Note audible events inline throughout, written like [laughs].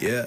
Yeah.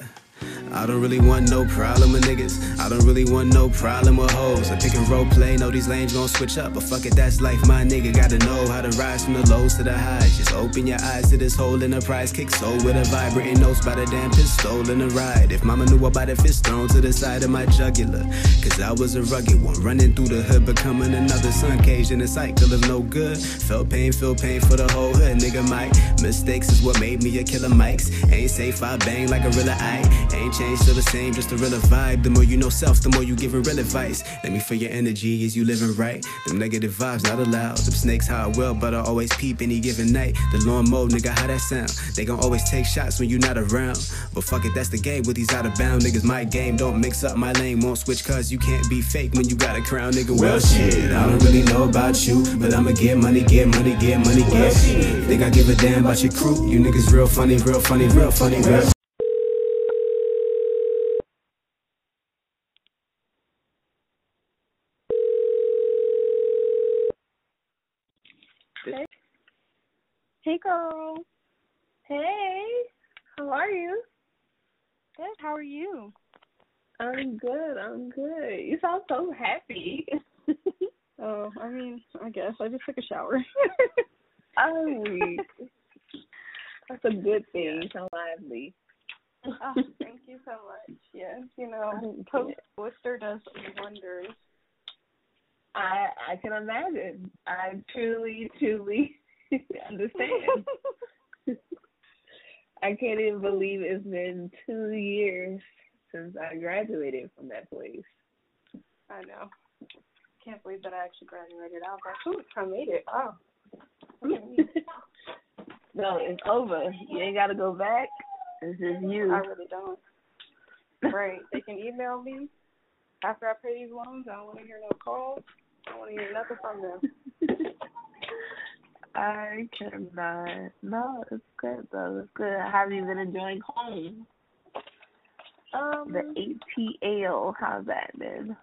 I don't really want no problem with niggas. I don't really want no problem with hoes. I pick and roll play, know these lanes gon' switch up. But fuck it, that's life, my nigga. Gotta know how to rise from the lows to the highs. Just open your eyes to this hole in the prize. Kick soul with a vibrating notes by the damn pistol in the ride. If mama knew about it, fist thrown to the side of my jugular. Cause I was a rugged one, running through the hood, becoming another sun cage in a cycle of no good. Felt pain, feel pain for the whole hood, nigga. My mistakes is what made me a killer Mike's. Ain't safe, I bang like a real I. Ain't changed, still the same, just a real vibe. The more you know self, the more you giving real advice. Let me feel your energy as you living right. Them negative vibes not allowed. Them snakes how I will, but I always peep any given night. The lawn mode, nigga, how that sound? They gon' always take shots when you not around. But fuck it, that's the game with these out of bound niggas. My game don't mix up my lane, won't switch cause you can't be fake when you got a crown, nigga. Well, shit, I don't really know about you, but I'ma get money, get money, get money, get. Think I give a damn about your crew? You niggas real funny, real funny, real funny, real. Hey. Hey, girl. Hey, how are you? Good. How are you? I'm good. I'm good. You sound so happy. [laughs] oh, I mean, I guess I just took a shower. [laughs] oh, that's a good thing. You sound lively. oh, thank you so much. Yes, you know, post blister does wonders. I I can imagine. I truly, truly [laughs] understand. I can't even believe it's been two years since I graduated from that place. I know. Can't believe that I actually graduated. I was like, ooh, I made it. Oh. [laughs] no, it's over. You ain't got to go back. This is you. I really don't. Right. they can email me after I pay these loans. I don't want to hear no calls. I don't want to hear nothing from them. I cannot. No, it's good though. It's good. Have you been enjoying home? Um, the ATL. How's that been?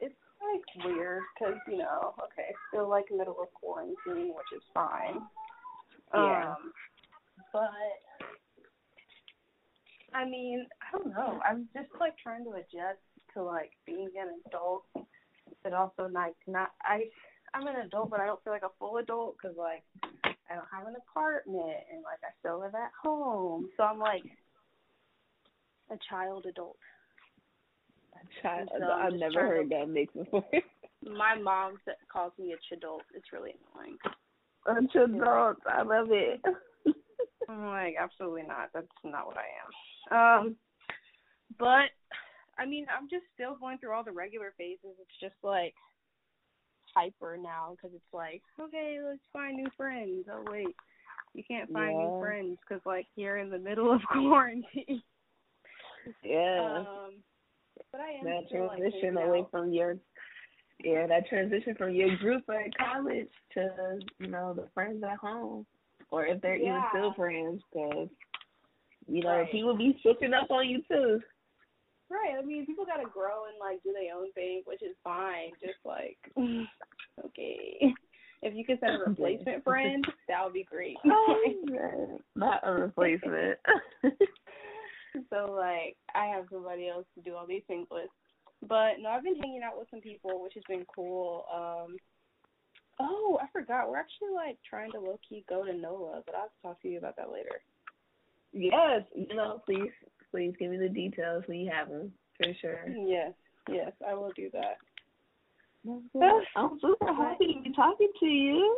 It's like weird because you know, okay, still like middle of quarantine, which is fine. Yeah. Um, but I mean, I don't know. I'm just like trying to adjust to like being an adult, but also like not. I I'm an adult, but I don't feel like a full adult because like I don't have an apartment and like I still live at home. So I'm like a child adult. A child. So I've never heard to, that mix before. [laughs] my mom calls me a chadult. It's really annoying. A chadult. I love it. [laughs] I'm like absolutely not. That's not what I am. Um, but I mean, I'm just still going through all the regular phases. It's just like hyper now because it's like, okay, let's find new friends. Oh wait, you can't find yeah. new friends because like you're in the middle of [laughs] quarantine. Yeah. Um, but I am that still, transition like, away out. from your yeah that transition from your group at college to you know the friends at home or if they're yeah. even still friends because you know right. people be switching up on you too. Right. I mean, people gotta grow and like do their own thing, which is fine. Just like, [sighs] okay, if you could send a [laughs] replacement friend, that would be great. [laughs] oh, [laughs] not a replacement. so like, I have somebody else to do all these things with. But no, I've been hanging out with some people, which has been cool. Um, oh, I forgot. We're actually like trying to low key go to NOLA, but I'll talk to you about that later. Yes, you know, please, please give me the details when you have them, for sure. Yes, yes, I will do that. [sighs] I'm super happy to be talking to you.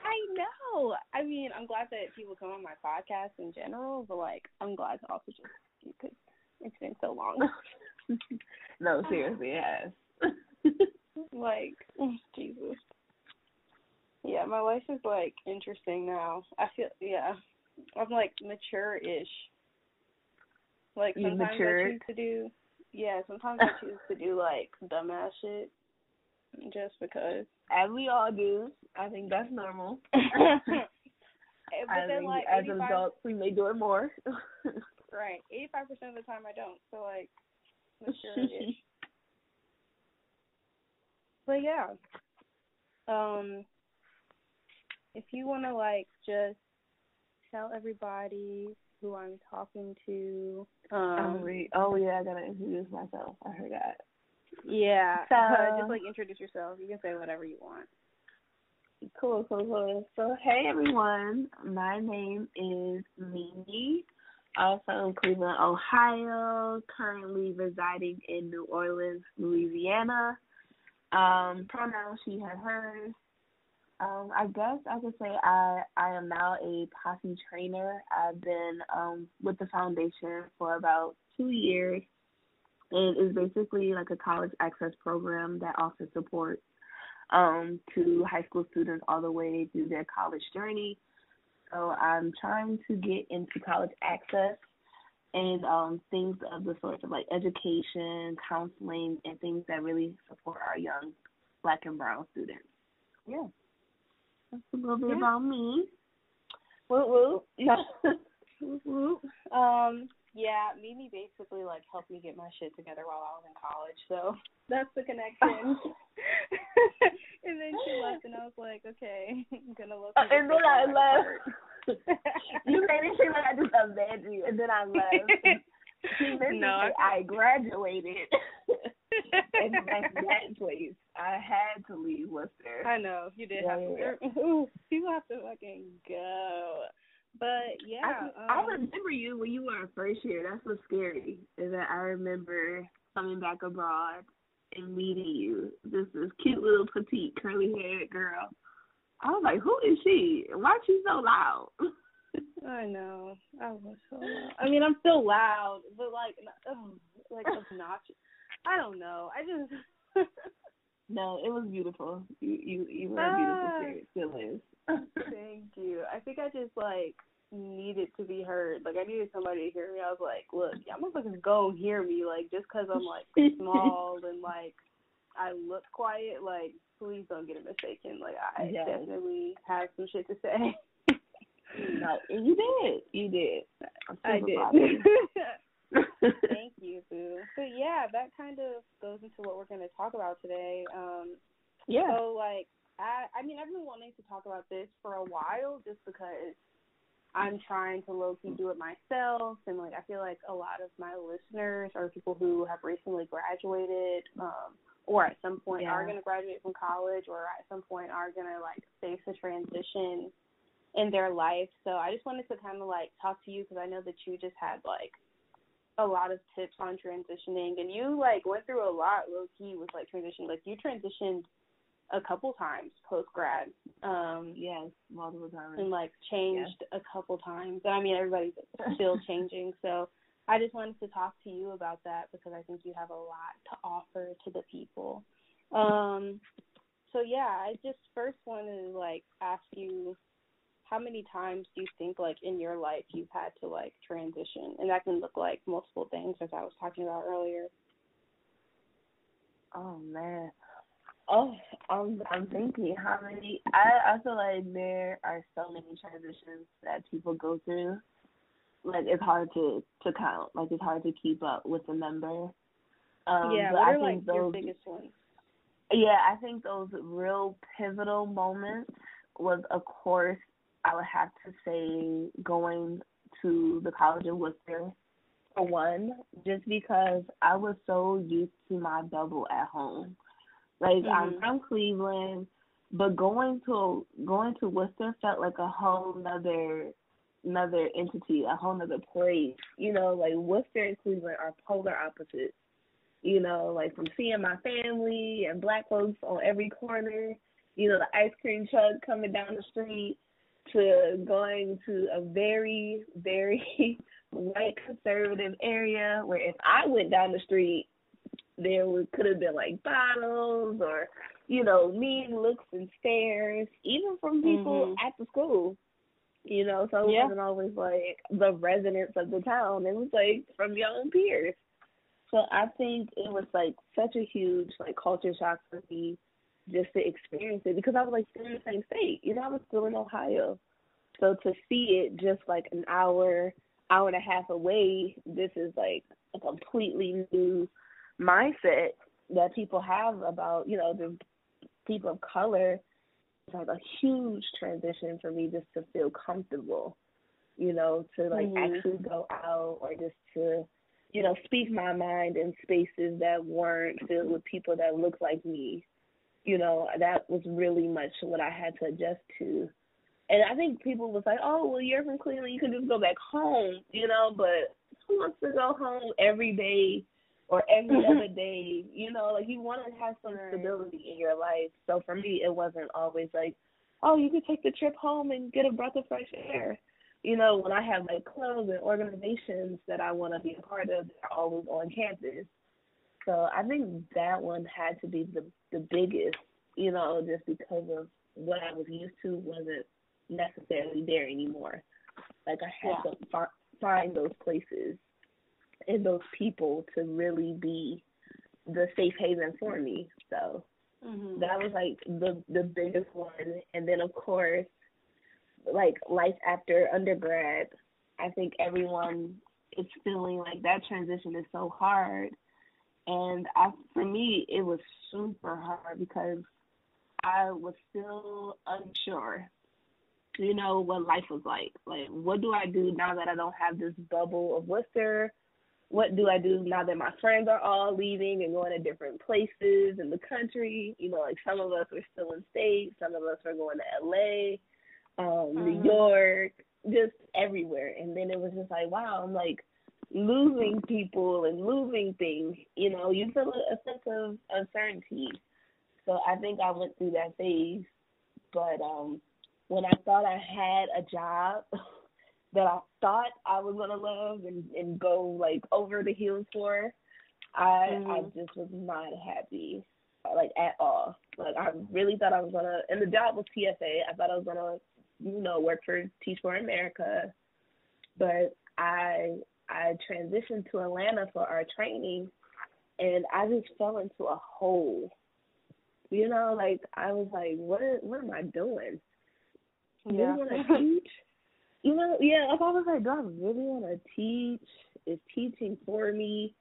I know. I mean, I'm glad that people come on my podcast in general, but like, I'm glad to also just because it's been so long. [laughs] no, seriously, it has. [laughs] like, [laughs] Jesus. Yeah, my life is like interesting now. I feel yeah. I'm like mature-ish. Like you sometimes matured? I choose to do yeah, sometimes I choose to do like dumbass shit just because. As we all do. I think that's normal. [laughs] [laughs] but then, like, as 85, adults we may do it more. [laughs] right, eighty five percent of the time I don't. So like but yeah. Um if you wanna like just tell everybody who I'm talking to. Oh, Um, wait. oh yeah, I gotta introduce myself. I forgot. yeah. So- uh, [laughs] just like introduce yourself. You can say whatever you want. Cool, cool, cool. So, hey everyone, my name is Mimi. I'm from Cleveland, Ohio. Currently residing in New Orleans, Louisiana. Um, pronouns she, her, hers. Um, I guess I could say I I am now a posse trainer. I've been um with the foundation for about two years, and it's basically like a college access program that offers support um, to high school students all the way through their college journey. So I'm trying to get into college access and um, things of the sort of like education, counseling, and things that really support our young black and brown students. Yeah. That's a little bit Yeah. about me. Woo woo. Yeah. [laughs] Whoop, whoop. Um, yeah, Mimi basically like helped me get my shit together while I was in college, so that's the connection. [laughs] [laughs] and then she left, and I was like, okay, I'm gonna look. Uh, and then I left. you made it seem like I just abandoned you, and then I left. She meant No, I graduated. And that place. I had to leave Wooster. I know you did Yeah, have to. [laughs] Ooh, people have to fucking go. But yeah, I, I um, remember you when you were in first year. That's what's scary. Is that I remember coming back abroad and meeting you. This this cute little petite curly haired girl. I was like, who is she? Why is she so loud? [laughs] I know. I was so loud. I mean, I'm still loud, but like, oh, like obnoxious. I don't know. I just. [laughs] no, it was beautiful. You you you were a beautiful Ah. spirit. Still is. [laughs] Thank you. I think I just like needed to be heard. Like I needed somebody to hear me. I was like, look, y'all motherfuckers go hear me. Like just 'cause I'm like small [laughs] and like I look quiet, like please don't get it mistaken. Like I Yes. definitely have some shit to say. no, you did. You did. I'm I did. Proud of you. Thank you, Boo. So yeah, that kind of goes into what we're going to talk about today. Um, yeah. So like I I mean I've been wanting to talk about this for a while just because I'm trying to low key do it myself and like I feel like a lot of my listeners are people who have recently graduated, um, or at some point are gonna graduate from college or at some point are gonna like face a transition in their life. So I just wanted to kind of like talk to you because I know that you just had like a lot of tips on transitioning and you like went through a lot low key with like transitioning. Like you transitioned a couple times post grad. Um Yes, multiple times. and like changed a couple times. And I mean everybody's still [laughs] changing. So I just wanted to talk to you about that because I think you have a lot to offer to the people. Um so yeah, I just first wanted to like ask you how many times do you think like in your life you've had to like transition? And that can look like multiple things as I was talking about earlier. Oh man. Oh, I'm I'm thinking how many I I feel like there are so many transitions that people go through. Like it's hard to to count. Like it's hard to keep up with the number. Um yeah, what I are like think your biggest ones? yeah, I think those real pivotal moments was of course I would have to say going to the College of Wooster for one, just because I was so used to my bubble at home. Like I'm Mhm. from Cleveland, but going to going to Wooster felt like a whole nother another entity, a whole nother place. You know, like Wooster and Cleveland are polar opposites. You know, like from seeing my family and black folks on every corner, you know, the ice cream truck coming down the street to going to a very, very [laughs] white conservative area where if I went down the street there could have been like bottles or you know mean looks and stares even from people Mhm. at the school you know so it Yeah. wasn't always like the residents of the town it was like from your own peers so i think it was like such a huge like culture shock for me just to experience it because i was like still in the same state you know i was still in ohio so to see it just like an hour hour and a half away this is like a completely new mindset that people have about you know the people of color it's like a huge transition for me just to feel comfortable you know, to like Mhm. actually go out or just to, you know, speak my mind in spaces that weren't filled with people that looked like me. You know, that was really much what I had to adjust to. And I think people was like, Oh, well you're from Cleveland, you can just go back home, you know, but who wants to go home every day or every mm-hmm. other day? You know, like you want to have some stability in your life. So for me, it wasn't always like, oh, you could take the trip home and get a breath of fresh air. You know, when I have like clubs and organizations that I want to be a part of, they're always on campus. So I think that one had to be the the biggest. You know, just because of what I was used to wasn't necessarily there anymore. Like I had Yeah. to fi- find those places and those people to really be the safe haven for me. So Mhm. that was like the the biggest one. And then of course, like life after undergrad, I think everyone is feeling like that transition is so hard. And I for me it was super hard because I was still unsure you know what life was like. Like, what do I do now that I don't have this bubble of Wooster? What do I do now that my friends are all leaving and going to different places in the country? You know, like some of us are still in state, some of us are going to LA, um, New Mhm. York, just everywhere. And then it was just like, wow, I'm like losing people and losing things. You know, you feel a sense of uncertainty. So I think I went through that phase. But um when I thought I had a job [laughs] that I thought I was gonna love and and go like over the hills for, I I Mhm. just was not happy like at all. Like I really thought I was gonna and the job was TFA. I thought I was gonna you know work for Teach for America, but I I transitioned to Atlanta for our training, and I just fell into a hole. You know, like I was like, what what am I doing? Yeah. really want to teach? You know, yeah, like I was like, do I really want to teach? Is teaching for me?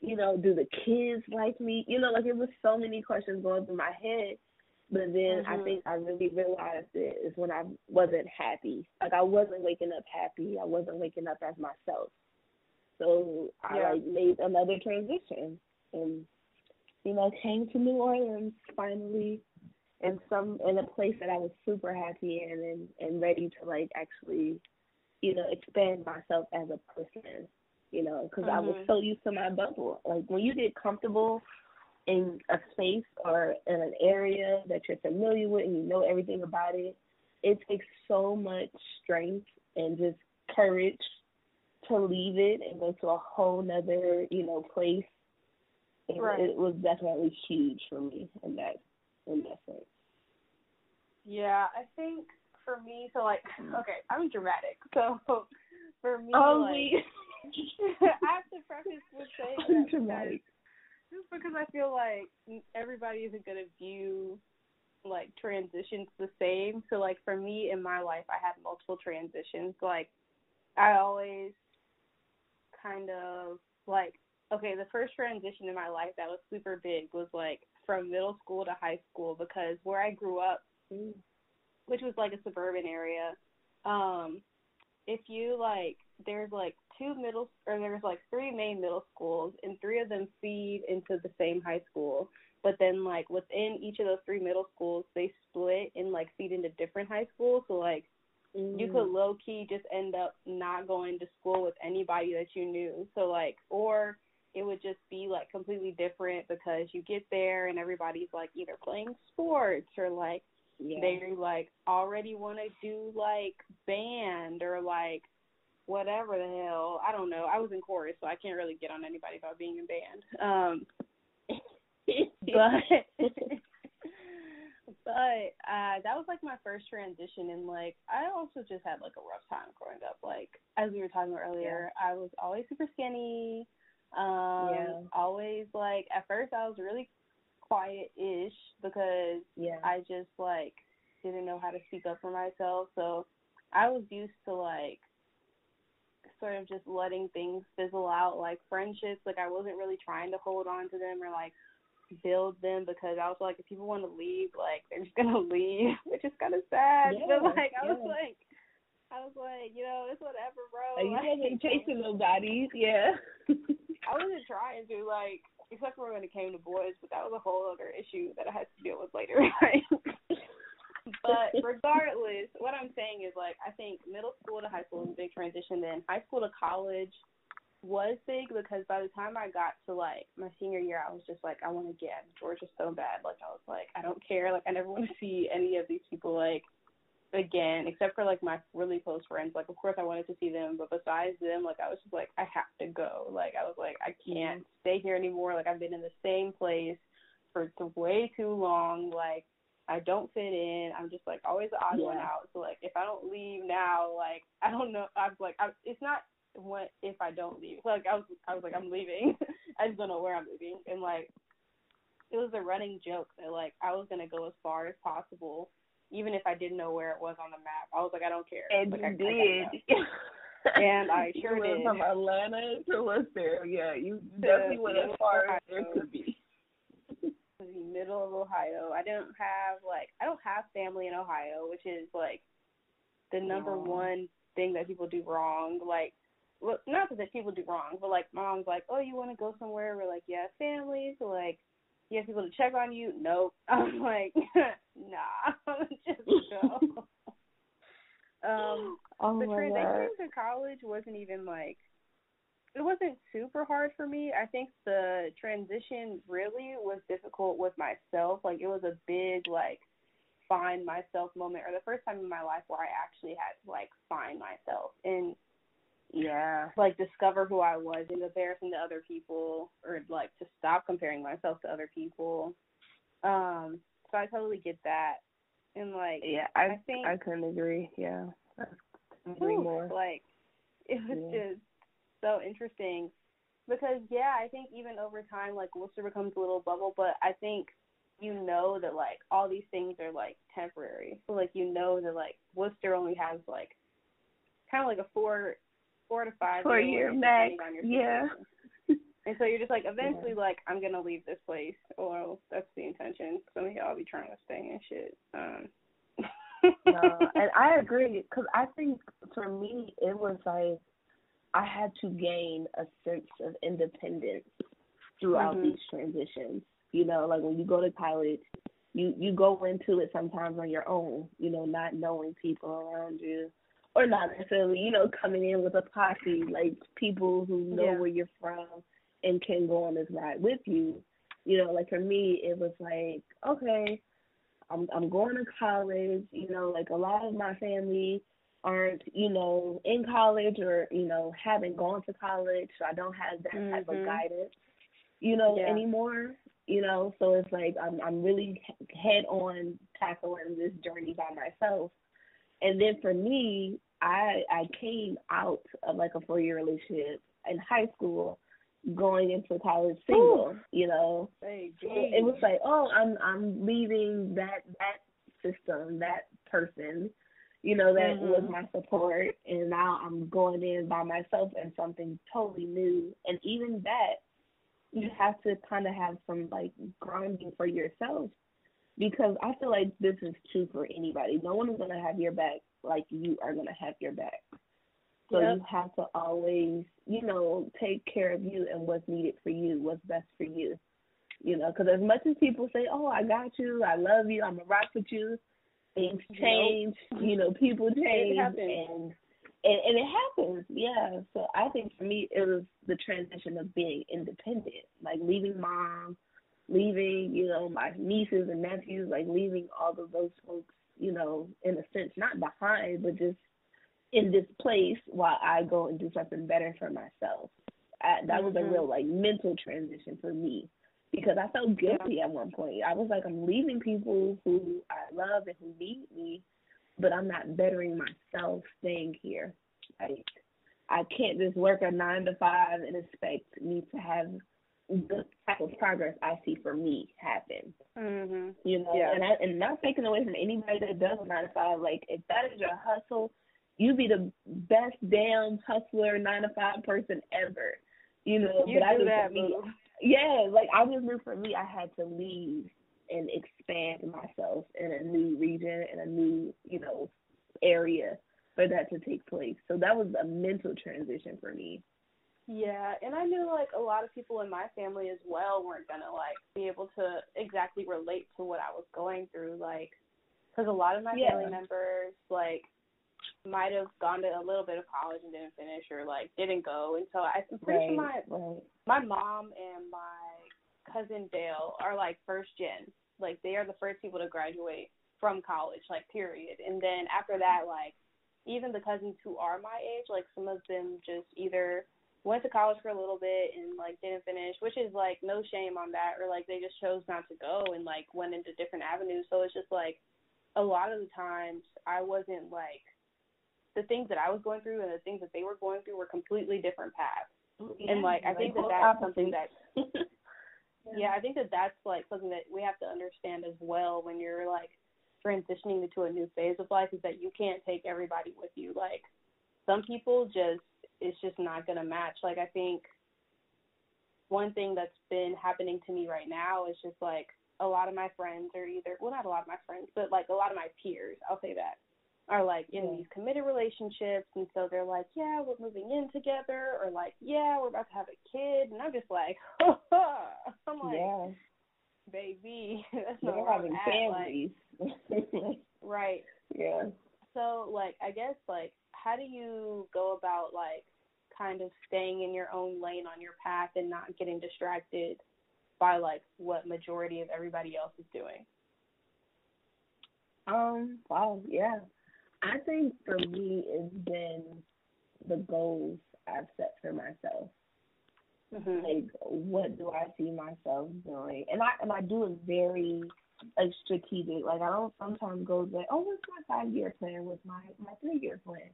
You know, do the kids like me? You know, like it was so many questions going through my head. But then I Mhm. think I really realized it is when I wasn't happy. Like I wasn't waking up happy. I wasn't waking up as myself. So I Yeah. like made another transition and you know, came to New Orleans finally in some in a place that I was super happy in and and ready to like actually, you know, expand myself as a person. You know, because I was Mhm. so used to my bubble. Like when you get comfortable in a space or in an area that you're familiar with and you know everything about it, it takes so much strength and just courage to leave it and go to a whole nother, you know, place. It, Right. it was definitely huge for me in that in that sense. Yeah, I think for me, so like, [laughs] mm. okay, I'm dramatic. So [laughs] for me, Oh, like, [laughs] I have to preface with saying I'm that because, dramatic. just because I feel like everybody isn't gonna view like transitions the same. So like for me in my life, I had multiple transitions. Like I always kind of like okay, the first transition in my life that was super big was like from middle school to high school because where I grew up which was like a suburban area. Um, if you like, there's like two middle, or there's like three main middle schools, and three of them feed into the same high school. But then like within each of those three middle schools, they split and like feed into different high schools. So like you could low key just end up not going to school with anybody that you knew. So like, or it would just be like completely different because you get there and everybody's like either playing sports or like yeah. they like already want to do like band or like whatever the hell. I don't know. I was in chorus, so I can't really get on anybody about being in band. Um, [laughs] [laughs] but [laughs] but uh that was like my first transition and like I also just had like a rough time growing up. Like as we were talking about earlier, I was always super skinny. Um Yeah. always like at first I was really quiet ish because yeah. I just like didn't know how to speak up for myself. So I was used to like sort of just letting things fizzle out, like friendships. Like I wasn't really trying to hold on to them or like build them because I was like, if people want to leave, like they're just gonna [laughs] leave, which is kind of sad. Yeah, but like I was like, I was like, you know, it's whatever, bro. Like, you wasn't [laughs] chasing nobody, yeah. I wasn't trying to like, except for when it came to boys, but that was a whole other issue that I had to deal with later. [laughs] Right? but regardless, what I'm saying is like, I think middle school to high school is a big transition. Then high school to college was big because by the time I got to like my senior year, I was just like, I want to get out of Georgia so bad. Like I was like, I don't care. Like I never want to [laughs] see any of these people like again, except for like my really close friends. Like, of course, I wanted to see them, but besides them, like, I was just like, I have to go. Like, I was like, I can't mm-hmm. stay here anymore. Like, I've been in the same place for way too long. Like, I don't fit in. I'm just like always the odd yeah. one out. So like, if I don't leave now, like, I don't know. I'm like, I, it's not what if I don't leave. [laughs] Like, I was, I was like, I'm leaving. [laughs] I just don't know where I'm leaving. And like, it was a running joke that like I was gonna go as far as possible even if I didn't know where it was on the map. I was like, I don't care. And like, you I, did. I [laughs] and I sure you went did. From Atlanta to Wooster, yeah, you definitely went as far as there could be. the middle of Ohio. I don't have like I don't have family in Ohio, which is like the number one thing that people do wrong. Like, well, not that people do wrong, but like mom's like, oh, you want to go somewhere? We're like, yeah, family. So like, you have people to check on you. Nope. [laughs] I'm like, [laughs] nah, [laughs] just go. um, oh the transition to college wasn't even like it wasn't super hard for me. I think the transition really was difficult with myself. Like it was a big like find myself moment or the first time in my life where I actually had to like find myself and yeah like discover who I was in comparison to other people or like to stop comparing myself to other people. Um so I totally get that. And like yeah, I, I think I couldn't agree. Yeah. Agree more. Like [laughs] it was Yeah. just so interesting because yeah, I think even over time like Wooster becomes a little bubble, but I think you know that like all these things are like temporary. So like you know that like Wooster only has like kind of like a four four to five Four year year max, depending on your yeah. And so you're just like eventually like I'm gonna leave this place, or that's the intention. Some of y'all be trying to stay and shit. Um, no, [laughs] and I agree because I think for me it was like I had to gain a sense of independence throughout Mhm. these transitions. You know, like when you go to college, you you go into it sometimes on your own. You know, not knowing people around you, or not necessarily. You know, coming in with a posse, like people who know Yeah. where you're from and can go on this ride with you. You know, like for me, it was like okay. I'm I'm going to college, you know, like a lot of my family aren't, you know, in college or, you know, haven't gone to college, so I don't have that type of Mhm. guidance, you know, Yeah. anymore. You know, so it's like I'm I'm really head on tackling this journey by myself. And then for me, I I came out of like a four year relationship in high school, going into college single, you know. hey, it was like, oh, I'm I'm leaving that that system, that person, you know, that Mhm. was my support, and now I'm going in by myself and something totally new. And even that, you have to kind of have some like grounding for yourself, because I feel like this is true for anybody. No one is gonna have your back like you are gonna have your back. So Yep. you have to always, you know, take care of you and what's needed for you, what's best for you. You know, because as much as people say, "Oh, I got you, I love you, I'm a rock with you," things Nope. change. You know, people change, and, and and it happens. Yeah. So I think for me, it was the transition of being independent, like leaving mom, leaving, you know, my nieces and nephews, like leaving all of those folks, you know, in a sense, not behind, but just in this place while I go and do something better for myself. I, that was a Mhm. real like mental transition for me because I felt guilty at one point. I was like, I'm leaving people who I love and who need me, but I'm not bettering myself staying here. Like I can't just work a nine to five and expect me to have the type of progress I see for me happen. Mhm. You know, Yeah. and I and not taking away from anybody that does a nine to five. Like if that is your hustle, you be the best damn hustler nine to five person ever. You know, You but I that, for me, yeah, like I just knew for me, I had to leave and expand myself in a new region in a new, you know, area for that to take place. So that was a mental transition for me. Yeah, and I knew like a lot of people in my family as well weren't gonna like be able to exactly relate to what I was going through, like, because a lot of my Yeah. family members like might have gone to a little bit of college and didn't finish, or like didn't go, and so I'm pretty sure my right. my mom and my cousin Dale are like first gen. Like they are the first people to graduate from college, like period. And then after that, like even the cousins who are my age, like some of them just either went to college for a little bit and like didn't finish, which is like no shame on that, or like they just chose not to go and like went into different avenues. So it's just like a lot of the times I wasn't like the things that I was going through and the things that they were going through were completely different paths. And like I think that that's something that [laughs] [laughs] yeah, I think that that's like something that we have to understand as well when you're like transitioning into a new phase of life is that you can't take everybody with you. Like some people just it's just not gonna match. Like I think one thing that's been happening to me right now is just like a lot of my friends are either well not a lot of my friends, but like a lot of my peers, I'll say that, are like in Yeah. these committed relationships and so they're like, Yeah, we're moving in together or like, Yeah, we're about to have a kid and I'm just like [laughs] I'm like yeah, baby, [laughs] that's not they're having at. Like, [laughs] right. yeah. So like I guess like how do you go about like kind of staying in your own lane on your path and not getting distracted by like what majority of everybody else is doing? Um, wow, yeah. I think for me it's been the goals I've set for myself. Mhm. Like what do I see myself doing? And I and I do it very like strategic. Like I don't sometimes go like, Oh, what's my five year plan? What's my my three year plan?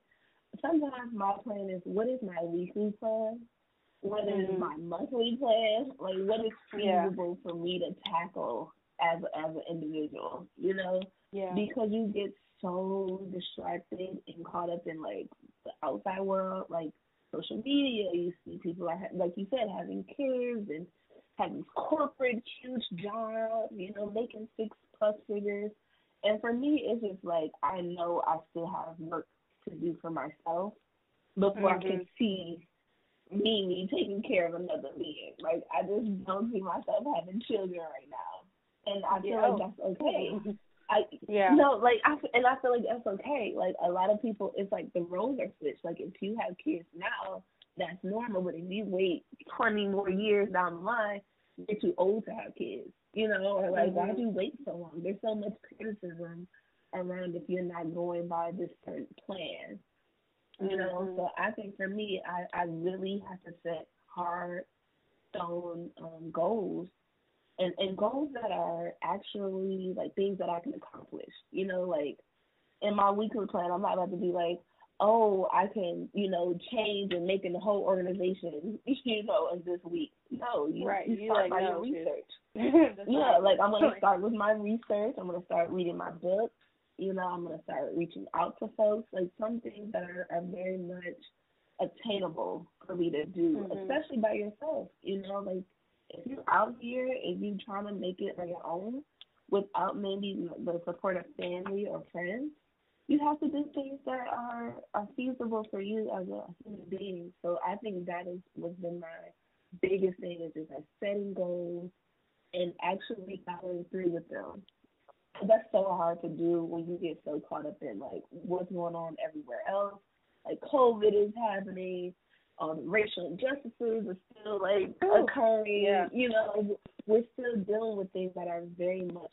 Sometimes my plan is what is my weekly plan? What is Mhm. my monthly plan? Like what is Yeah. feasible for me to tackle as as an individual, you know? Yeah. because you get so distracted and caught up in like the outside world, like social media. You see people ha- like you said having kids and having corporate huge jobs, you know, making six plus figures. And for me, it's just like I know I still have work to do for myself before I can see me me taking care of another being. Like I just don't see myself having children right now, and I feel Yeah. like that's okay. I yeah. no, like I and I feel like that's okay. Like a lot of people, it's like the roles are switched. Like if you have kids now, that's normal. But if you wait twenty more years down the line, you're too old to have kids. You know, or like why Mhm. do you wait so long? There's so much criticism around if you're not going by this certain plan. You know, Mhm. so I think for me, I I really have to set hard stone um, goals and and goals that are actually like things that I can accomplish. You know, like in my weekly plan, I'm not about to be like, oh, I can, you know, change and make the whole organization, [laughs] you know, in this week. No, you, Right, you you, start like, by know, your research. [laughs] Yeah, right. like I'm gonna start with my research. I'm gonna start reading my books. You know, I'm gonna start reaching out to folks. Like some things that are, are very much attainable for me to do, Mhm. especially by yourself. You know, like if you're out here and you trying to make it on your own without maybe the support of family or friends, you have to do things that are are feasible for you as a human being. So I think that is what's been my biggest thing is just like setting goals and actually following through with them. That's so hard to do when you get so caught up in like what's going on everywhere else. Like COVID is happening, the racial injustices are still like occurring. yeah. You know, we're still dealing with things that are very much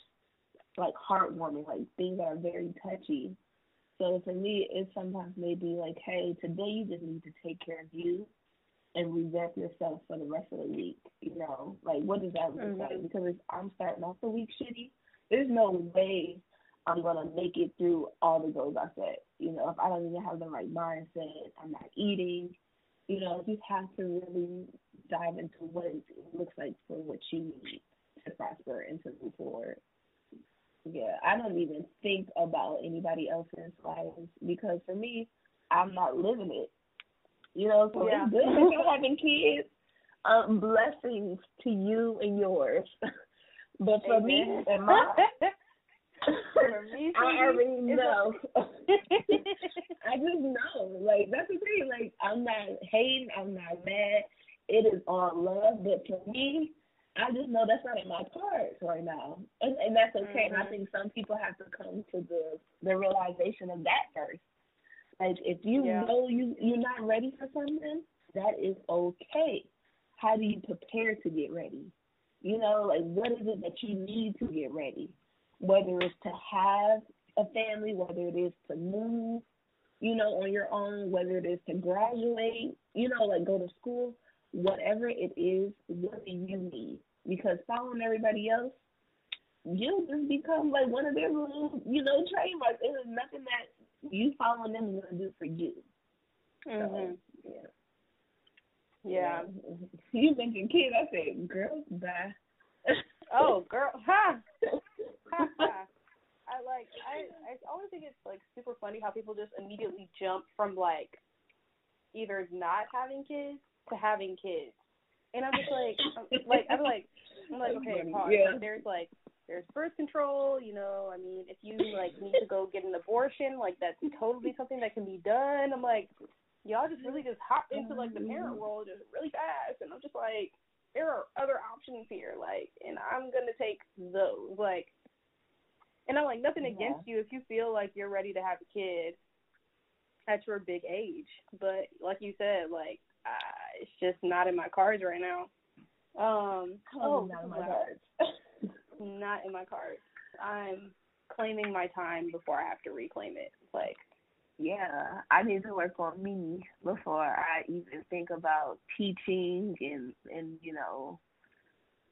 like heartwarming, like things that are very touchy. So for me, it sometimes may be like, hey, today you just need to take care of you and revamp yourself for the rest of the week. You know, like what does that look Mhm. like? Because I'm starting off the week shitty, there's no way I'm gonna make it through all the goals I set. You know, if I don't even have the right mindset, I'm not eating. You know, you have to really dive into what it looks like for what you need to prosper and to move forward. Yeah, I don't even think about anybody else's lives because for me, I'm not living it. You know, so Yeah. it's good that [laughs] you're having kids. Um, blessings to you and yours. [laughs] but for me Amen. and my [laughs] For me, I already know. [laughs] I just know. Like that's the thing. Like I'm not hating. I'm not mad. It is all love. But for me, I just know that's not in my cards right now, and and that's okay. And I Mhm. think some people have to come to the the realization of that first. Like if you Yeah. know you you're not ready for something, that is okay. How do you prepare to get ready? You know, like what is it that you need to get ready? Whether it's to have a family, whether it is to move, you know, on your own, whether it is to graduate, you know, like go to school, whatever it is, what do you need? Because following everybody else, you'll just become like one of their little, you know, trademarks. It is nothing that you following them is gonna do for you. Mm-hmm. So, yeah. Yeah. You mentioned kids, I said, girl, bye. Oh, girl. Ha. [laughs] Ha, ha. I like. I. I always think it's like super funny how people just immediately jump from like either not having kids to having kids, and I'm just like, I'm, like I'm like, I'm like, okay, pause. Yeah. There's like there's birth control. You know, I mean, if you like need to go get an abortion, like that's totally something that can be done. I'm like, y'all just really just hop into like the parent world just really fast, and I'm just like, there are other options here, like, and I'm gonna take those, like. And I'm like, nothing Yeah. against you if you feel like you're ready to have a kid at your big age. But like you said, like uh, it's just not in my cards right now. Um Oh, oh, not in my cards. [laughs] Not in my cards. I'm claiming my time before I have to reclaim it. Like yeah, I need to work on me before I even think about teaching and and you know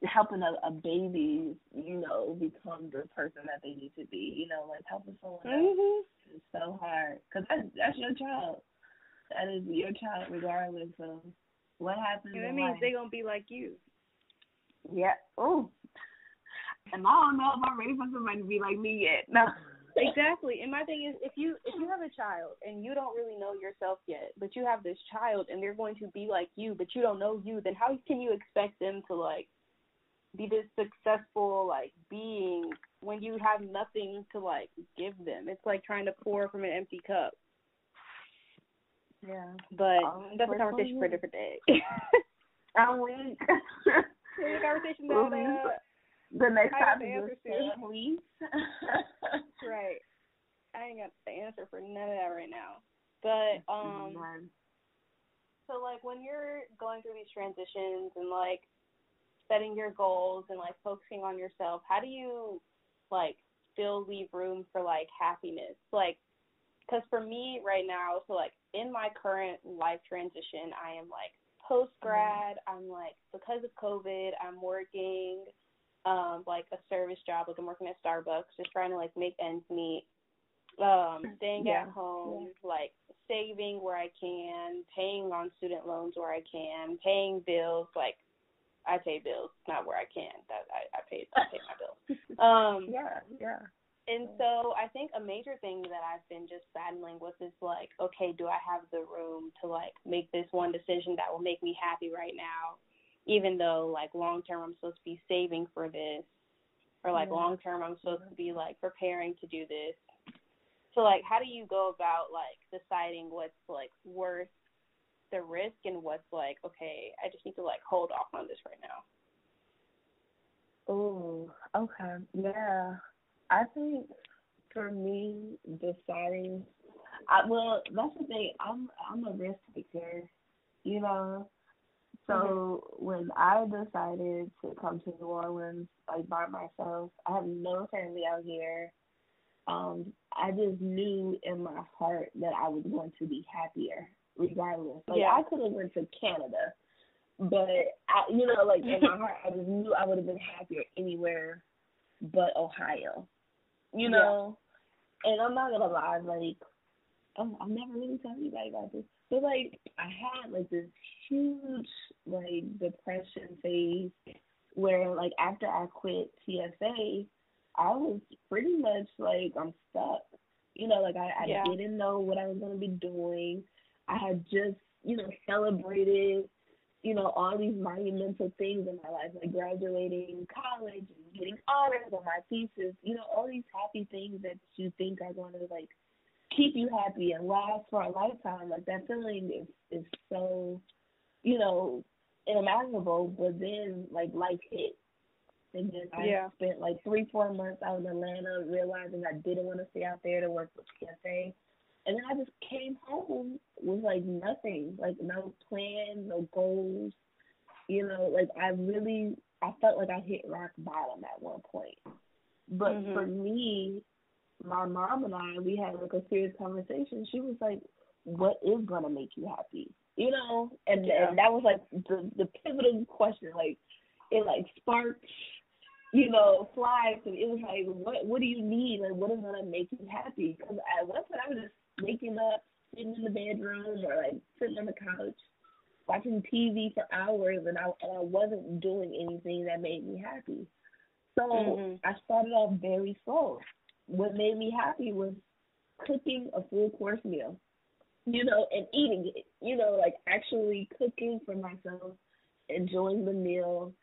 helping a, a baby, you know, become the person that they need to be. You know, like helping someone mhm. is so hard because that's that's your child. That is your child, regardless of what happens. And that means life. they're gonna be like you. Yeah. Oh. And I don't know if I'm ready for somebody to be like me yet. No. Exactly. And my thing is if you if you have a child and you don't really know yourself yet, but you have this child and they're going to be like you, but you don't know you, then how can you expect them to like be this successful like being when you have nothing to like give them? It's like trying to pour from an empty cup. Yeah. But Oh, that's a conversation for a different day. I'm weak. A conversation that uh the next I got topic the is answer to. [laughs] [laughs] right. I ain't got the answer for none of that right now. But um None. So like when you're going through these transitions and like setting your goals and like focusing on yourself, how do you like still leave room for like happiness? Like cuz for me right now, so like in my current life transition, I am like post grad, I'm like because of COVID, I'm working um like a service job, like I'm working at Starbucks just trying to like make ends meet. Um staying Yeah. at home, like saving where I can, paying on student loans where I can, paying bills. Like I pay bills, not where I can. That I, I pay I pay my bills. [laughs] Um, Yeah, yeah. and so I think a major thing that I've been just battling with is like, okay, do I have the room to like make this one decision that will make me happy right now, even though like long term I'm supposed to be saving for this, or like Yeah. long term I'm supposed to be like preparing to do this. So like, how do you go about like deciding what's like worth the risk and what's like, okay, I just need to like hold off on this right now. Oh, okay. Yeah. I think for me deciding I well, that's the thing. I'm I'm a risk taker, you know. So when I decided to come to New Orleans like by myself, I have no family out here. Um, I just knew in my heart that I was going to be happier regardless. Like Yeah. I could have went to Canada, but I, you know, like in my [laughs] heart, I just knew I would have been happier anywhere but Ohio. You Yeah. know, and I'm not gonna lie, like I'm, I'm never really telling anybody about this, but like I had like this huge like depression phase where like after I quit TFA, I was pretty much like I'm stuck. You know, like I, I Yeah. didn't know what I was gonna be doing. I had just, you know, celebrated, you know, all these monumental things in my life, like graduating college and getting honors on my thesis, you know, all these happy things that you think are going to like keep you happy and last for a lifetime. Like that feeling is is so, you know, unimaginable. But then like life hit, and then I yeah. spent like three four months out in Atlanta, realizing I didn't want to stay out there to work with TFA. And then I just came home with like nothing, like no plan, no goals. You know, like I really, I felt like I hit rock bottom at one point. But mm-hmm. for me, my mom and I, we had like a serious conversation. She was like, "What is gonna make you happy?" You know, and yeah. and that was like the the pivotal question. Like it like sparked, you know, flags, and it was like, "What what do you need? Like what is gonna make you happy?" Because at one point I was just waking up, sitting in the bedroom, or like sitting on the couch, watching TV for hours, and I and I wasn't doing anything that made me happy. So mm-hmm. I started off very slow what made me happy was cooking a full course meal, you know, and eating it, you know, like actually cooking for myself, enjoying the meal,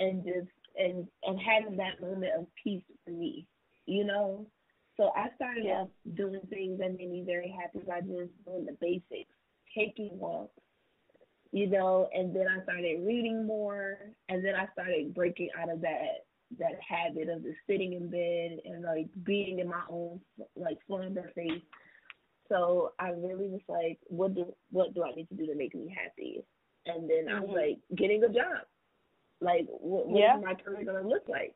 and just and and having that moment of peace for me, you know. So I started yeah. off doing things that made me very happy by just doing the basics, taking walks, you know, and then I started reading more, and then I started breaking out of that that habit of just sitting in bed and like being in my own like slumber phase. So I really was like, what do what do I need to do to make me happy? And then mm-hmm. I was mm-hmm. like, getting a job. Like, what, what yeah. is my career gonna look like?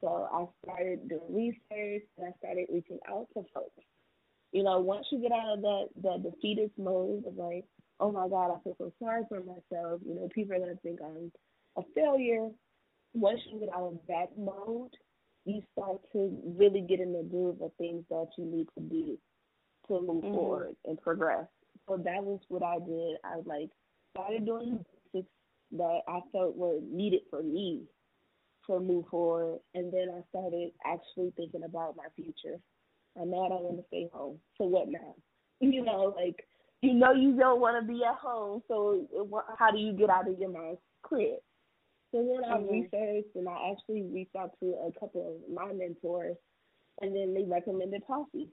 So I started doing research and I started reaching out to folks. You know, once you get out of that that defeatist mode of like, oh my God, I feel so sorry for myself. You know, people are gonna think I'm a failure once you get out of that mode, you start to really get in the groove of things that you need to do to move mm-hmm. forward and progress. So that was what I did. I like started doing the basics that I felt were needed for me to move forward, and then I started actually thinking about my future. I know I don't want to stay home, so what now? [laughs] You know, like you know you don't want to be at home, so how do you get out of your mom's crib? So then I mm-hmm. researched and I actually reached out to a couple of my mentors, and then they recommended Posse.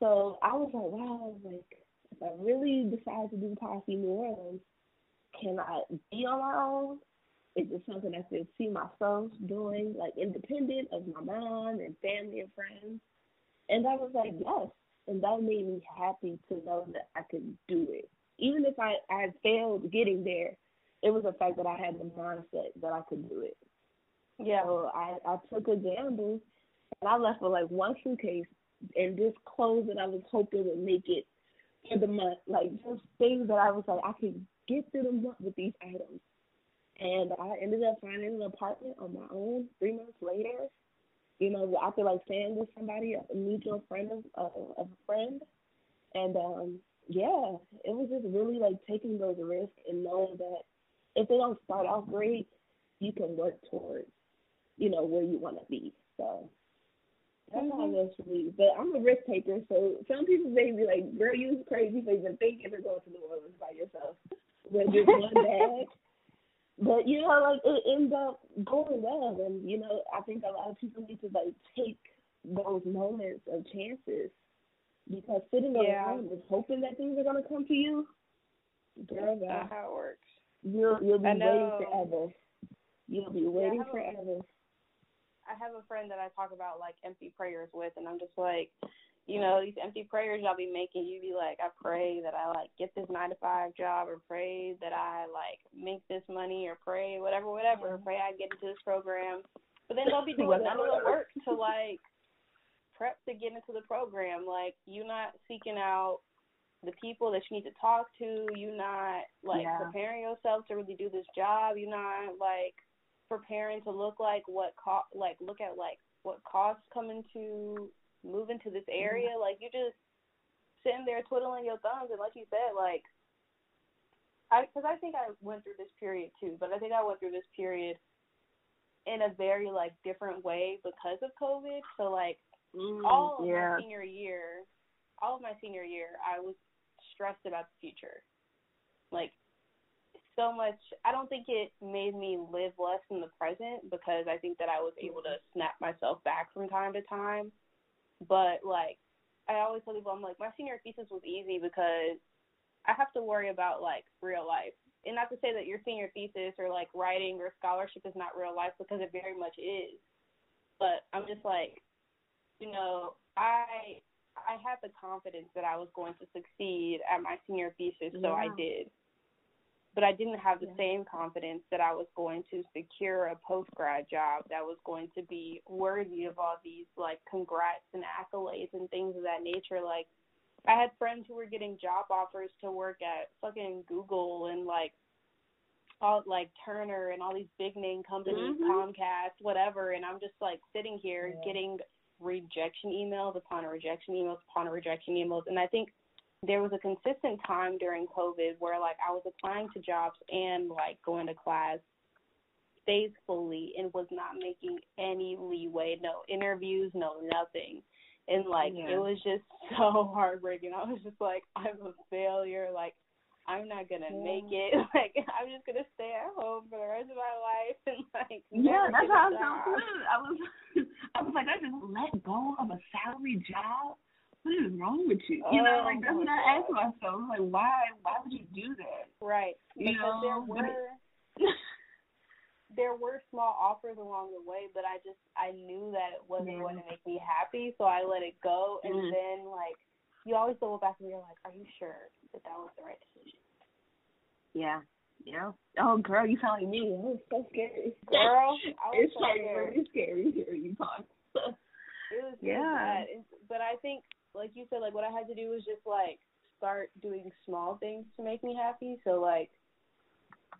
So I was like, wow, like if I really decide to do Posse New Orleans, can I be on my own? Is it something I could see myself doing, like independent of my mom and family and friends? And I was like, yes. And that made me happy to know that I could do it. Even if I, I failed getting there, it was the fact that I had the mindset that I could do it. Yeah. So I I took a gamble, and I left with like one suitcase and just clothes that I was hoping would make it for the month, like just things that I was like I could get through the month with these items. And I ended up finding an apartment on my own three months later. You know, after like staying with somebody, a mutual friend of uh, of a friend, and um yeah, it was just really like taking those risks and knowing that if they don't start off great, you can work towards, you know, where you want to be. So that's mm-hmm. how it goes for me. But I'm a risk taker, so some people may be like, "Girl, you crazy for even thinking of going to New Orleans by yourself with just one bag." But you know, like it ends up going well, and you know, I think a lot of people need to like take those moments of chances because sitting yeah. around just hoping that things are gonna come to you, girl, that's how it works. You'll you'll be waiting forever. You'll be waiting yeah, I forever. I have a friend that I talk about like empty prayers with, and I'm just like, you know, these empty prayers y'all be making. You be like, I pray that I like get this nine to five job, or pray that I like make this money, or pray whatever, whatever. Or pray I get into this program. But then they'll be doing none of the work to like prep to get into the program. Like you not seeking out the people that you need to talk to. You're not like yeah. preparing yourself to really do this job. You're not like preparing to look like what co- like look at like what costs come into move into this area. Mm-hmm. Like you're just sitting there twiddling your thumbs, and like you said, like I because I think I went through this period too, but I think I went through this period in a very like different way because of COVID. So like mm, all of yeah. my senior year, all of my senior year, I was stressed about the future. Like so much. I don't think it made me live less in the present because I think that I was able to snap myself back from time to time. But like, I always tell people, I'm like, my senior thesis was easy because I have to worry about like real life. And not to say that your senior thesis or like writing or scholarship is not real life because it very much is. But I'm just like, you know, I I had the confidence that I was going to succeed at my senior thesis, so I did but I didn't have the yeah. same confidence that I was going to secure a post grad job that was going to be worthy of all these like congrats and accolades and things of that nature. Like I had friends who were getting job offers to work at fucking Google and like all like Turner and all these big name companies, mm-hmm. Comcast, whatever, and I'm just like sitting here yeah. getting rejection emails upon rejection emails upon rejection emails and I think there was a consistent time during COVID where like I was applying to jobs and like going to class faithfully and was not making any leeway, no interviews, no nothing. And like yeah. it was just [laughs] so heartbreaking. I was just like, I'm a failure, like I'm not gonna yeah. make it. [laughs] Like I'm just gonna stay at home for the rest of my life and like Yeah, that's how I felt too. I was [laughs] I was like, I just let go of a salary job what is wrong with you? You know, like that's what I ask myself. Like, why? Why would you do that? Right. You because know, there were [laughs] there were small offers along the way, but I just I knew that it wasn't yeah. going to make me happy, so I let it go. And mm-hmm. then like you always go back and you're like, are you sure that that was the right decision? Yeah. Yeah. Oh, girl, you sound like me. It was so scary. [laughs] Girl, it's so like scared. really scary hearing you talk. it was [laughs] yeah. But I think like you said, like what I had to do was just like start doing small things to make me happy. So like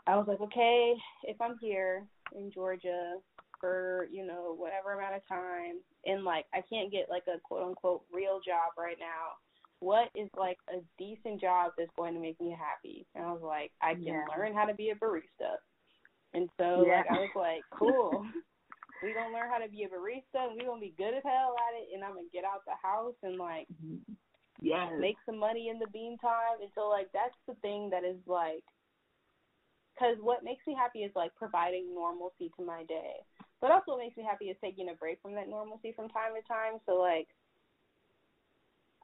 I was like, okay, if I'm here in Georgia for, you know, whatever amount of time and like I can't get like a quote unquote real job right now, what is like a decent job that's going to make me happy? And I was like, I can yeah. learn how to be a barista. And so yeah. like I was like, [laughs] cool. we gonna learn how to be a barista and we gonna be good as hell at it and I'm gonna get out the house and like mm-hmm. yeah make some money in the meantime and so like that's the thing that is like because what makes me happy is like providing normalcy to my day but also what makes me happy is taking a break from that normalcy from time to time so like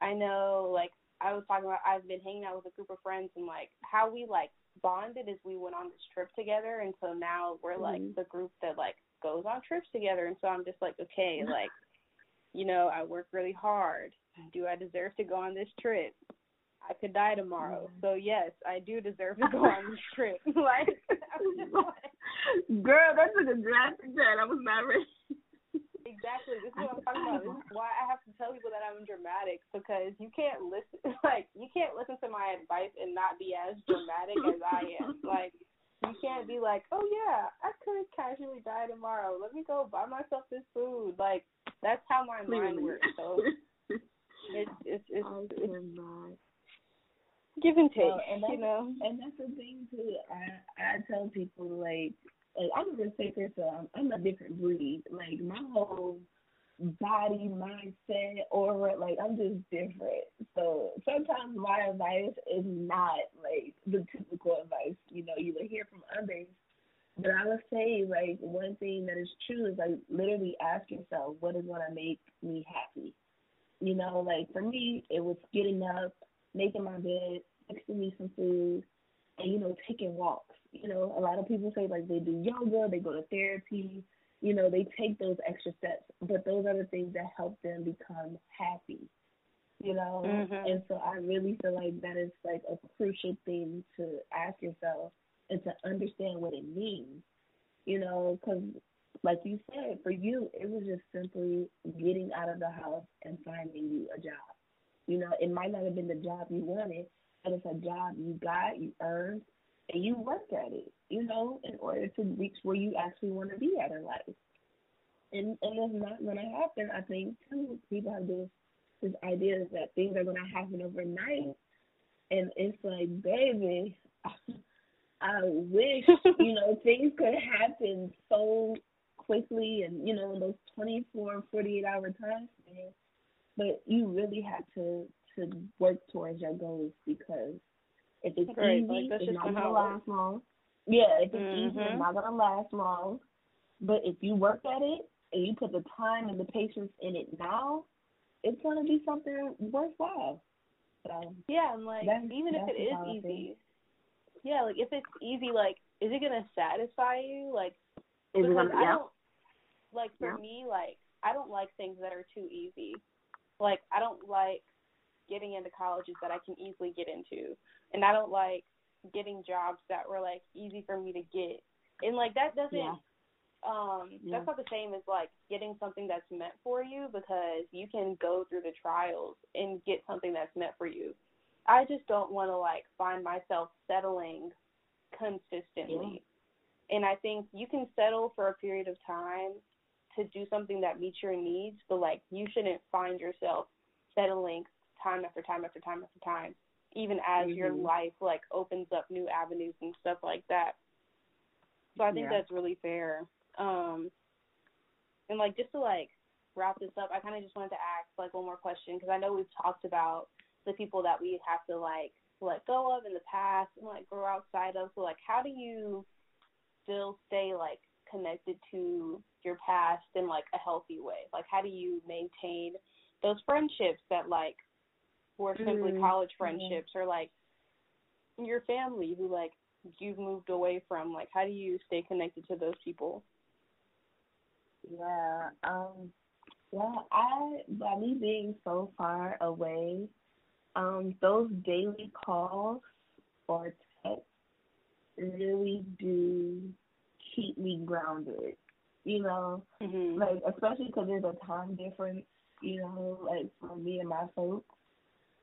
I know like I was talking about I've been hanging out with a group of friends and like how we like bonded is we went on this trip together and so now we're like mm-hmm. the group that like goes on trips together. And so I'm just like, okay, [laughs] like, you know, I work really hard. Do I deserve to go on this trip? I could die tomorrow. So yes, I do deserve to go on this trip. [laughs] [laughs] like, like girl, that's a drastic turn. I was not ready. Exactly. This is what I'm talking about. This is why I have to tell people that I'm dramatic because you can't listen [laughs] like you can't listen to my advice and not be as dramatic as I am. [laughs] Like you can't be like, oh yeah, I could casually die tomorrow. Let me go buy myself this food. Like that's how my mind works. So [laughs] it's it's it's, it's give and take. Uh, and you know, and that's the thing too. I I tell people like, like I'm gonna say this. Um, I'm a different breed. Like my whole body, mindset, aura. Like I'm just different. So sometimes my advice is not like the typical advice, you know, you would hear from others. But I would say like one thing that is true is like literally ask yourself, what is gonna make me happy? You know, like for me it was getting up, making my bed, fixing me some food, and you know, taking walks. You know, a lot of people say like they do yoga, they go to therapy, you know, they take those extra steps, but those are the things that help them become happy. You know, mm-hmm. and so I really feel like that is like a crucial thing to ask yourself and to understand what it means. You know, because like you said, for you, it was just simply getting out of the house and finding you a job. You know, it might not have been the job you wanted, but it's a job you got, you earned, and you work at it, you know, in order to reach where you actually want to be at in life. And and that's not gonna happen. I think too. People have this this idea that things are gonna happen overnight, and it's like, baby, [laughs] I wish [laughs] you know things could happen so quickly, and you know in those 24, 48 hour time spans. But you really have to to work towards your goals because if it's easy, like, it's not gonna last long. Yeah, if it's easy, Mm-hmm. it's not gonna last long. But if you work at it and you put the time and the patience in it now, it's gonna be something worthwhile. So Yeah, and like That's- even if it is easy, yeah, like if it's easy, like is it gonna satisfy you? Like is because gonna I yeah. don't like for Yeah. me, like I don't like things that are too easy. Like I don't like getting into colleges that I can easily get into, and I don't like getting jobs that were like easy for me to get. And like that doesn't Yeah. um Yeah. that's not the same as like getting something that's meant for you because you can go through the trials and get something that's meant for you. I just don't want to like find myself settling consistently. And I think you can settle for a period of time to do something that meets your needs, but like you shouldn't find yourself settling time after time after time after time, even as your Mhm. life like opens up new avenues and stuff like that. So I think Yeah. that's really fair. Um and like just to like wrap this up, I kind of just wanted to ask like one more question because I know we've talked about the people that we have to like let go of in the past and like grow outside of. So like how do you still stay like connected to your past in like a healthy way? Like how do you maintain those friendships that like were simply Mm, college mhm. friendships or like your family who like you've moved away from? Like how do you stay connected to those people? Yeah. Um well I by me being so far away, um, those daily calls or texts really do keep me grounded. You know, Mhm. like especially because there's a time difference. You know, like for me and my folks,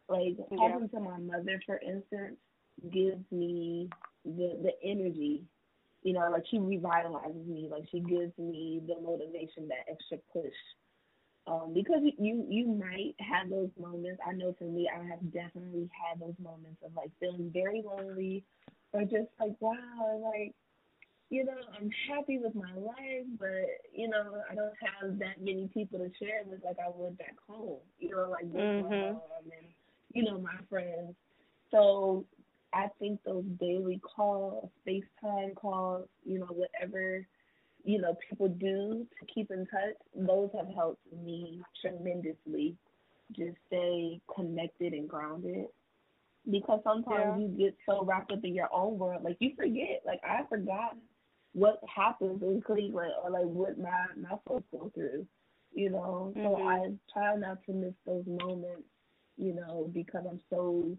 like Yeah. talking to my mother, for instance, gives me the the energy. You know, like she revitalizes me. Like she gives me the motivation, that extra push. Um, because you you might have those moments. I know for me, I have definitely had those moments of like feeling very lonely, or just like wow, like you know, I'm happy with my life, but you know, I don't have that many people to share with like I would back home. You know, like with my Mhm. mom and you know my friends. So I think those daily calls, FaceTime calls, you know, whatever you know people do to keep in touch, those have helped me tremendously. Just stay connected and grounded because sometimes Yeah. you get so wrapped up in your own world, like you forget. Like I forgot what happens in Cleveland or like what my my folks go through, you know. So Mhm. I try not to miss those moments, you know, because I'm so,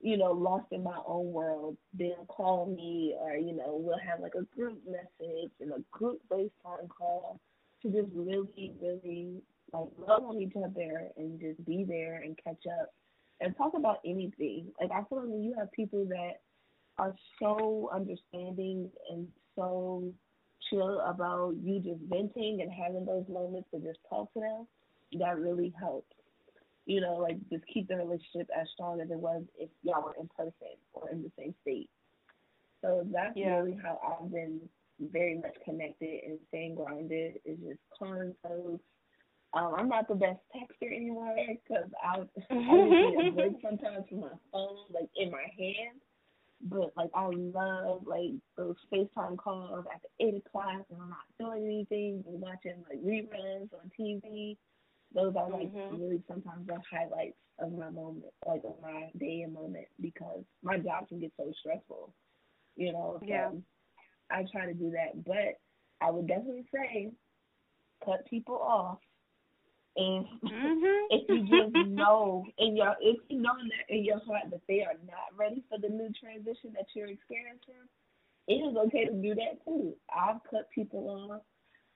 you know, lost in my own world. They'll call me or you know we'll have like a group message and a group FaceTime call to just really, really like love on each other and just be there and catch up and talk about anything. Like I feel like when you have people that are so understanding and so chill about you just venting and having those moments to just talk to them, that really helps. You know, like just keep the relationship as strong as it was if y'all were in person or in the same state. So that's Yeah. really how I've been very much connected and staying grounded is just calling folks. Um, I'm not the best texter anymore because I [laughs] I [laughs] need a break sometimes from my phone, like in my hand. But like I love like those FaceTime calls after eight o'clock when I'm not doing anything, and watching like reruns on TV. Those are like Mhm. really sometimes the highlights of my moment, like of my day and moment, because my job can get so stressful, you know. So Yeah. I try to do that, but I would definitely say cut people off. And Mhm. [laughs] if you just know in your if you know in, that, in your heart that they are not ready for the new transition that you're experiencing, it is okay to do that too. I've cut people off.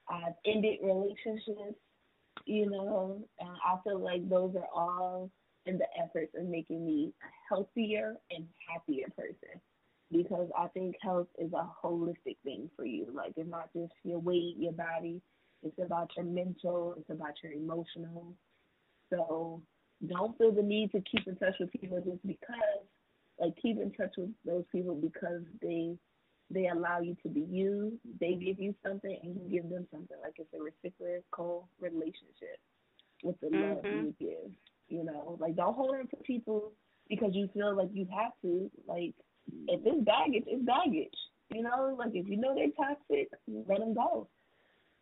I've ended relationships. You know, and I feel like those are all in the efforts of making me a healthier and happier person. Because I think health is a holistic thing for you. Like it's not just your weight, your body. It's about your mental. It's about your emotional. So don't feel the need to keep in touch with people just because. Like keep in touch with those people because they they allow you to be you. They give you something and you give them something. Like it's a reciprocal relationship with the love Mhm. you give. You know, like don't hold on to people because you feel like you have to. Like if it's baggage, it's baggage. You know, like if you know they're toxic, let them go.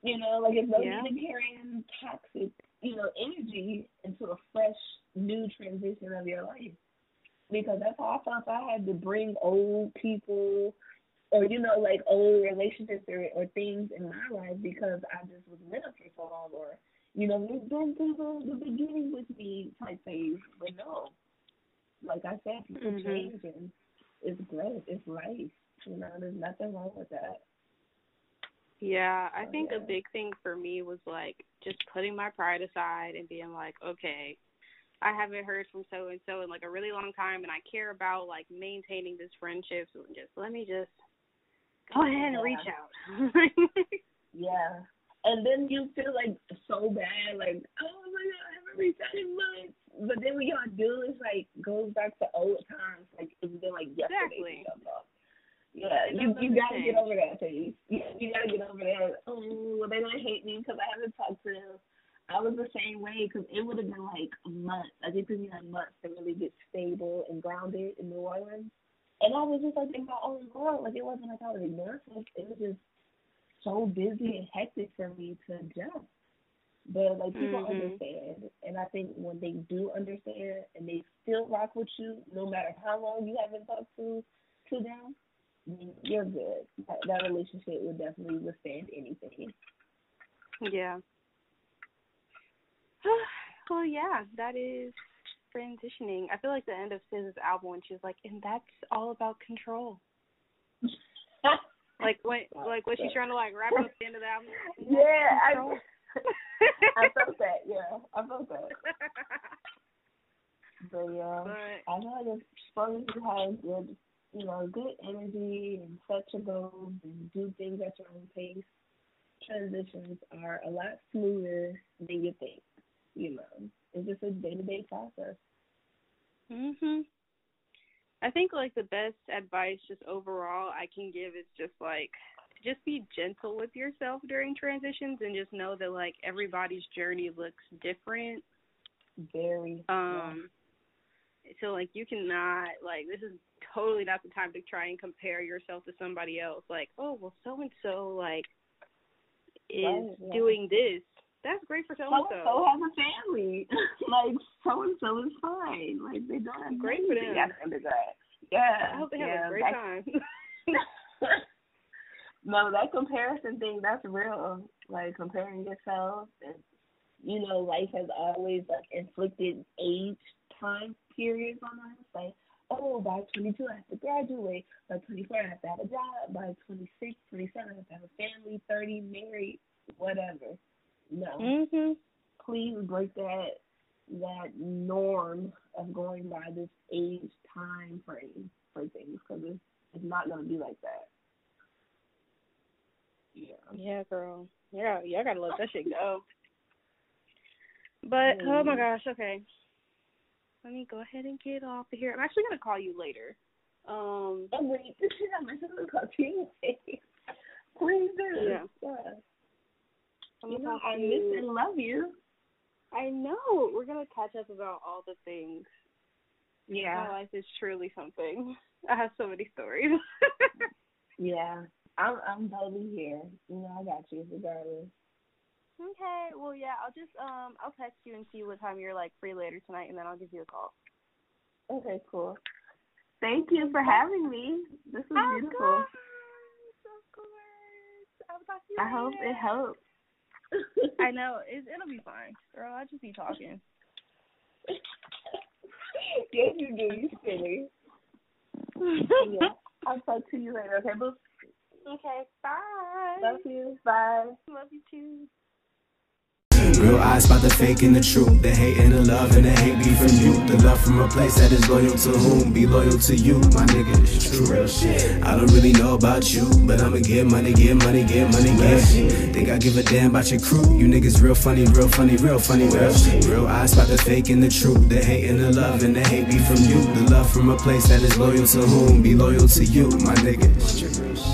You know, like if they're Yeah. carrying toxic, you know, energy into a fresh, new transition of your life. Because that's how I felt. I had to bring old people, or you know, like old relationships or, or things in my life because I just was with them for so long, or you know, been through the, the beginning with me type things. But no, like I said, people Mhm. change and it's growth, it's life. You know, there's nothing wrong with that. Yeah, I Oh, think a big thing for me was like just putting my pride aside and being like, okay, I haven't heard from so and so in like a really long time, and I care about like maintaining this friendship. So just let me just go ahead and reach out. [laughs] Yeah. And then you feel like so bad, like, oh my god, I haven't reached out in months. But then when y'all do, it's like goes back to old times, like it's been like yesterday. Exactly. since y'all talked. Yeah, you you gotta get over that phase. You, you gotta get over that. Oh, well, they're gonna hate me because I haven't talked to them. I was the same way because it would have been like months. I think it took me like months to really get stable and grounded in New Orleans. And I was just like in my own world. Like it wasn't like I was ignoring stuff. It was just so busy and hectic for me to adjust. But like people Mhm. understand, and I think when they do understand and they still rock with you, no matter how long you haven't talked to to them, you're good. That, that relationship would definitely withstand anything. yeah. [sighs] well, yeah, that is transitioning. I feel like the end of SZA's album when she's like, and that's all about control. [laughs] Like when, like when she's trying to like wrap up the end of the album. yeah, I. [laughs] I felt that. Yeah, I felt that. [laughs] But yeah, but I know that as long as you have good, you know, good energy and set your goals and do things at your own pace, transitions are a lot smoother than you think. You know, it's just a day to day process. Mhm. I think like the best advice just overall I can give is just like just be gentle with yourself during transitions and just know that like everybody's journey looks different. Very. Um so like you cannot like this is totally not the time to try and compare yourself to somebody else. Like, oh well so and so like is Right, yeah. doing this. That's great for so so and so has a family. [laughs] like so and so is fine. Like they don't have Great for them. undergrad. Yeah. I hope they have yeah, a great time. [laughs] no, that comparison thing, that's real. Um, like comparing yourself and you know, life has always like inflicted age time periods on us. Like, oh, by twenty two I have to graduate, by twenty four I have to have a job, by 26, 27 I have to have a family, thirty, married, whatever. No. mhm. Please break that that norm of going by this age time frame for things because it's, it's not going to be like that. Yeah. Yeah, girl. Yeah, yeah, I gotta let that shit go. But oh my Mm. gosh, okay. Let me go ahead and get off of here. I'm actually gonna call you later. Um Oh wait, this is how much of a cartoon Please do. Yeah. yeah. I'm You gonna know, I miss and love you. I know. We're gonna catch up about all the things. Yeah. My life is truly something. [laughs] I have so many stories. [laughs] Yeah. I'm I'm totally here. You know, I got you regardless. okay, well yeah, I'll just um I'll text you and see what time you're like free later tonight and then I'll give you a call. Okay, cool. Thank you for having me. This was Of beautiful. course, of course. I'll talk to you I hope it helps. I [laughs] know it, it'll be fine, girl. I'll just be talking. yes, you do. You silly. [laughs] yeah. I'll talk to you later. Okay, boo. Okay, bye. Love you. Bye. Love you too. Real eyes spot the fake and the true. The hate and the love and the hate be from you. The love from a place that is loyal to whom? Be loyal to you, my nigga. It's true. Real shit. I don't really know about you, but I'ma get money, get money, get money, get Think I give a damn about your crew? You niggas real funny, real funny, real funny, real shit. Real eyes spot the fake and the true. The hate and the love and the hate be from you. The love from a place that is loyal to whom? Be loyal to you, my nigga. It's true. Real shit.